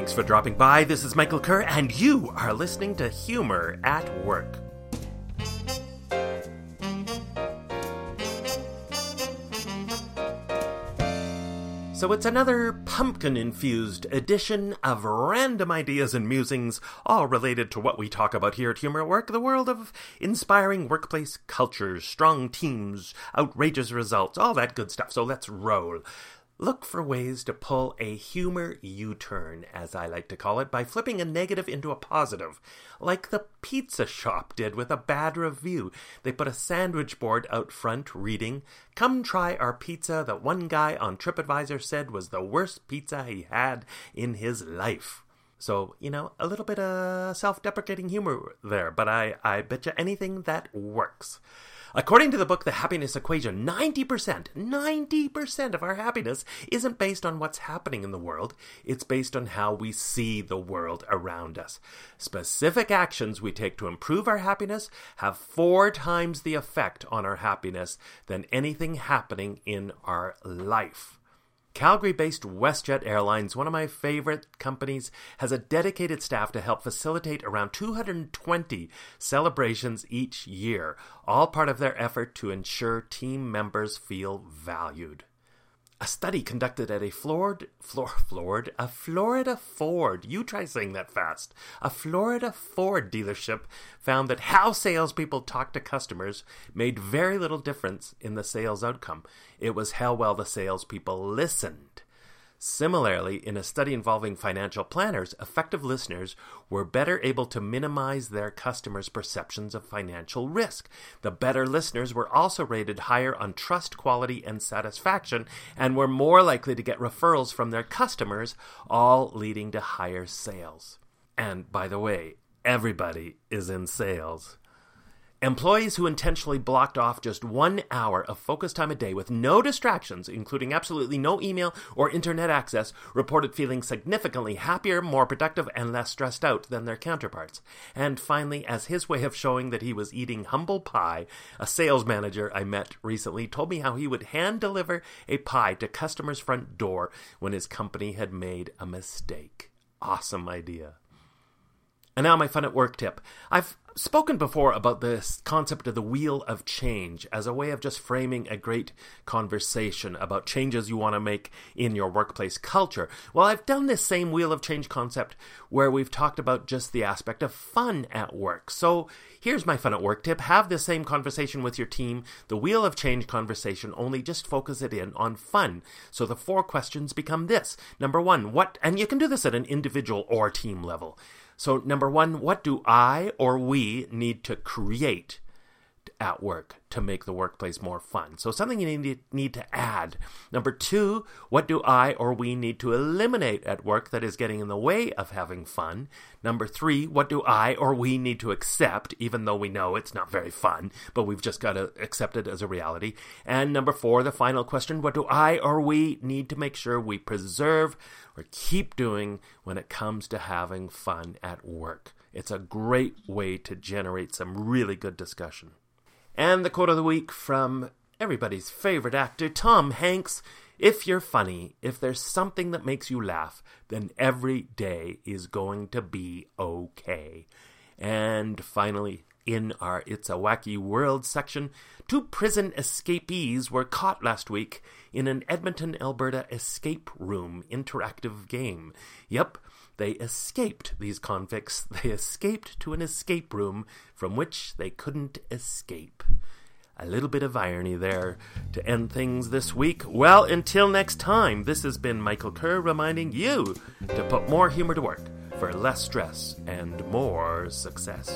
Thanks for dropping by. This is Michael Kerr, and you are listening to Humor at Work. So it's another pumpkin infused edition of random ideas and musings, all related to what we talk about here at Humor at Work the world of inspiring workplace cultures, strong teams, outrageous results, all that good stuff. So let's roll. Look for ways to pull a humor U turn, as I like to call it, by flipping a negative into a positive, like the pizza shop did with a bad review. They put a sandwich board out front reading, Come try our pizza that one guy on TripAdvisor said was the worst pizza he had in his life. So, you know, a little bit of self deprecating humor there, but I, I bet you anything that works. According to the book The Happiness Equation, 90%, 90% of our happiness isn't based on what's happening in the world, it's based on how we see the world around us. Specific actions we take to improve our happiness have four times the effect on our happiness than anything happening in our life. Calgary based WestJet Airlines, one of my favorite companies, has a dedicated staff to help facilitate around 220 celebrations each year, all part of their effort to ensure team members feel valued. A study conducted at a Florida, Florida, a Florida Ford, you try saying that fast, a Florida Ford dealership found that how salespeople talk to customers made very little difference in the sales outcome. It was how well the salespeople listened. Similarly, in a study involving financial planners, effective listeners were better able to minimize their customers' perceptions of financial risk. The better listeners were also rated higher on trust, quality, and satisfaction, and were more likely to get referrals from their customers, all leading to higher sales. And by the way, everybody is in sales. Employees who intentionally blocked off just one hour of focus time a day with no distractions, including absolutely no email or internet access, reported feeling significantly happier, more productive, and less stressed out than their counterparts. And finally, as his way of showing that he was eating humble pie, a sales manager I met recently told me how he would hand deliver a pie to customers' front door when his company had made a mistake. Awesome idea. And now my fun at work tip. I've spoken before about this concept of the wheel of change as a way of just framing a great conversation about changes you want to make in your workplace culture. Well, I've done this same wheel of change concept where we've talked about just the aspect of fun at work. So here's my fun at work tip. Have the same conversation with your team. The wheel of change conversation, only just focus it in on fun. So the four questions become this. Number one, what, and you can do this at an individual or team level. So, number one, what do I or we need to create at work to make the workplace more fun. So something you need, need to add. Number two, what do I or we need to eliminate at work that is getting in the way of having fun? Number three, what do I or we need to accept, even though we know it's not very fun, but we've just got to accept it as a reality? And number four, the final question, what do I or we need to make sure we preserve or keep doing when it comes to having fun at work? It's a great way to generate some really good discussion. And the quote of the week from everybody's favorite actor, Tom Hanks If you're funny, if there's something that makes you laugh, then every day is going to be okay. And finally, in our It's a Wacky World section, two prison escapees were caught last week in an Edmonton, Alberta escape room interactive game. Yep, they escaped, these convicts. They escaped to an escape room from which they couldn't escape. A little bit of irony there to end things this week. Well, until next time, this has been Michael Kerr reminding you to put more humor to work for less stress and more success.